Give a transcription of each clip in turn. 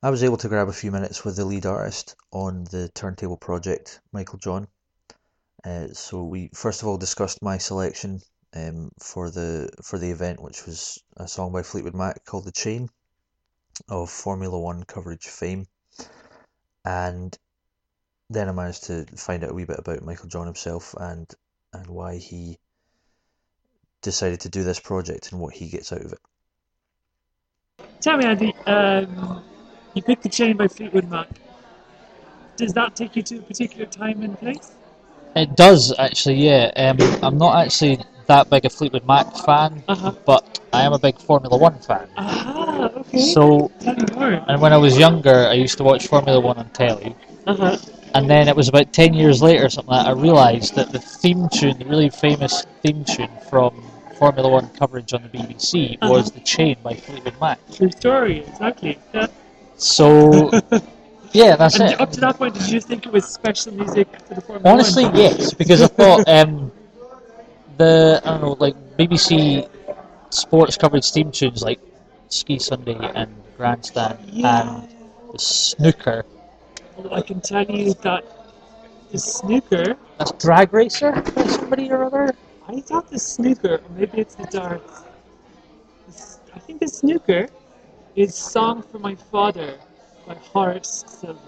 I was able to grab a few minutes with the lead artist on the Turntable project, Michael John. Uh, so we first of all discussed my selection um, for the for the event, which was a song by Fleetwood Mac called "The Chain" of Formula One coverage fame, and then I managed to find out a wee bit about Michael John himself and and why he decided to do this project and what he gets out of it. Tell me, Andy, um, you picked the chain by Fleetwood Mac. Does that take you to a particular time and place? It does actually, yeah. Um, I'm not actually that big a Fleetwood Mac fan, Uh-huh. but I am a big Formula One fan. Ah, okay. So, Tell me more. and when I was younger, I used to watch Formula One on telly. Uh-huh. And then it was about 10 years later or something like that, I realised that the theme tune, the really famous theme tune from Formula One coverage on the BBC was Uh-huh. The Chain by Fleetwood Mac. True story, exactly. Yeah. So, yeah, that's And it. up to that point, did you think it was special music for the Formula Honestly, One? yes, because I thought um, the I don't know, like BBC sports coverage theme tunes like Ski Sunday and Grandstand Yeah. and the Snooker. I can tell you that the snooker, That's Drag Racer by somebody or other. I thought the snooker, or maybe it's the darts. I think the snooker is Song for My Father by Horace Silver.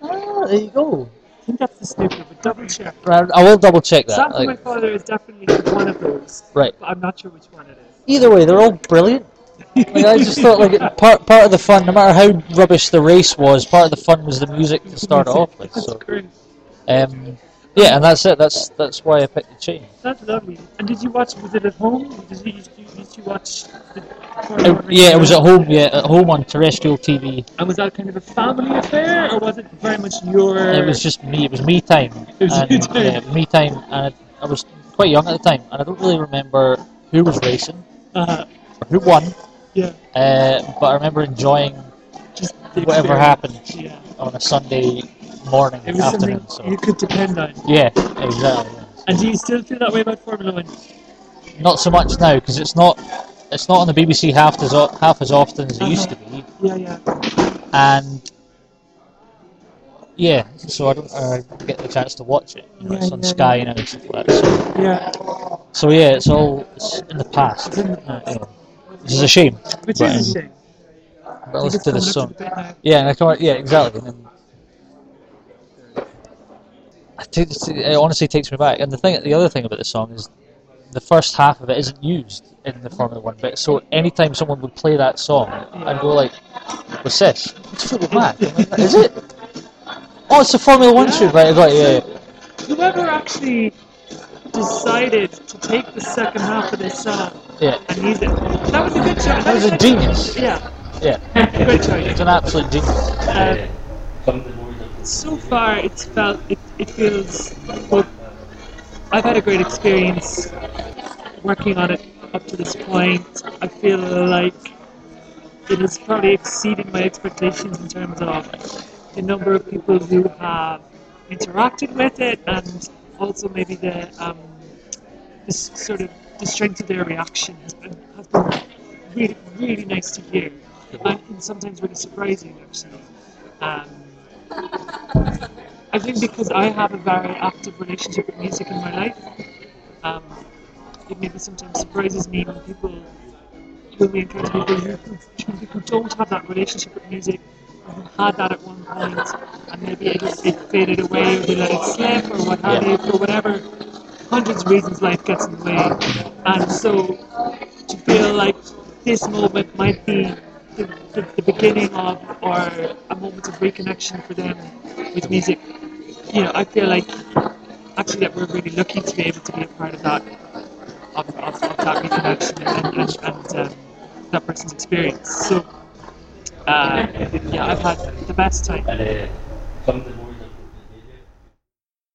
Ah, there you go. I think that's the snooker, but double check. Right, I will double check that. Song for My Father is definitely one of those, right. but I'm not sure which one it is. Either way, they're all brilliant. Like, I just thought like part part of the fun, no matter how rubbish the race was, part of the fun was the music to start it off with. That's So, um, yeah, and that's it. That's that's why I picked the chain. That's lovely. And did you watch? Was it at home? Did you, did you, did you watch? The Uh, yeah, it was at home. Yeah, at home on terrestrial TV. And was that kind of a family affair, or was it very much your? It was just me. It was me time. It was and, you time. Yeah, me time, and I, I was quite young at the time, and I don't really remember who was racing Uh, or who won. yeah, Uh, but I remember enjoying just whatever happened Yeah, on a Sunday morning, it was afternoon. something So you could depend on. yeah, exactly. And do you still feel that way about Formula One? Not so much now because it's not. It's not on the BBC half as o- half as often as it used to be, Yeah, yeah. and yeah, so I don't uh, get the chance to watch it. You know, it's on yeah, Sky yeah. now and stuff like that. So Yeah, So yeah, it's all it's in the past. It's in the past. Uh, you know, which is a shame. which But, is a um, shame. But listen to this song. the. Yeah, and I come out, yeah, exactly. And then I it honestly takes me back. And the thing, the other thing about the song is the first half of it isn't used in the Formula One bit. So anytime someone would play that song, I'd go like, "What's this? It's Fleetwood Mac? Is it? Oh, it's a Formula One tune, right? I got it, yeah, yeah. Whoever actually decided to take the second half of this song yeah. and use it, that was a good choice. That was a genius. Yeah, Yeah, good choice. it's an absolute genius. Um, so far, it's felt it, it feels. Well, I've had a great experience working on it up to this point. I feel like it has probably exceeded my expectations in terms of the number of people who have interacted with it, and also maybe the um, this sort of the strength of their reaction has been, has been really really nice to hear, and, and sometimes really surprising actually. Um, I think because I have a very active relationship with music in my life, um, it maybe sometimes surprises me when people, when we encounter people who, who, don't have that relationship with music, who had that at one point, and maybe it, it faded away, or they let it slip, or what have you, for whatever hundreds of reasons life gets in the way. And so to feel like this moment might be the, the, the beginning of or a moment of reconnection for them with music. You know, I feel like actually that we're really lucky to be able to be a part of that of, of, of that reconnection and, and, and um, that person's experience. So uh, yeah, I've had the best time.